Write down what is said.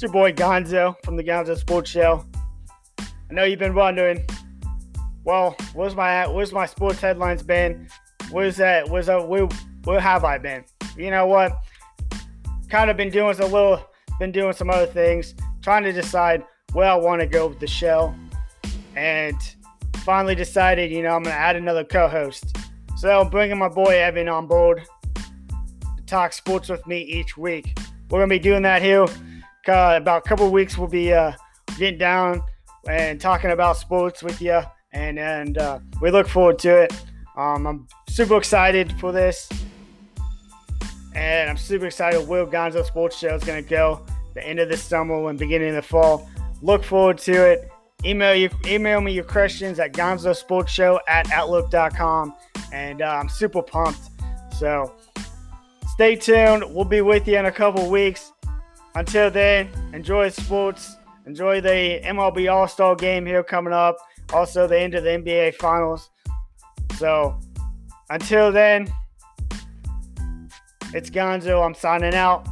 It's your boy Gonzo from the Gonzo Sports Show. I know you've been wondering, well, where's my where's my sports headlines been? Where's that? Where's that? Where, where have I been? You know what? Kind of been doing a little, been doing some other things, trying to decide where I want to go with the show, and finally decided, you know, I'm gonna add another co-host. So I'm bringing my boy Evan on board to talk sports with me each week. We're gonna be doing that here. Uh, about a couple weeks, we'll be uh, getting down and talking about sports with you, and and uh, we look forward to it. Um, I'm super excited for this, and I'm super excited where Gonzo Sports Show is gonna go the end of the summer and beginning of the fall. Look forward to it. Email you, email me your questions at Gonzo Sports Show at outlook.com, and uh, I'm super pumped. So stay tuned. We'll be with you in a couple weeks. Until then, enjoy sports. Enjoy the MLB All Star game here coming up. Also, the end of the NBA Finals. So, until then, it's Gonzo. I'm signing out.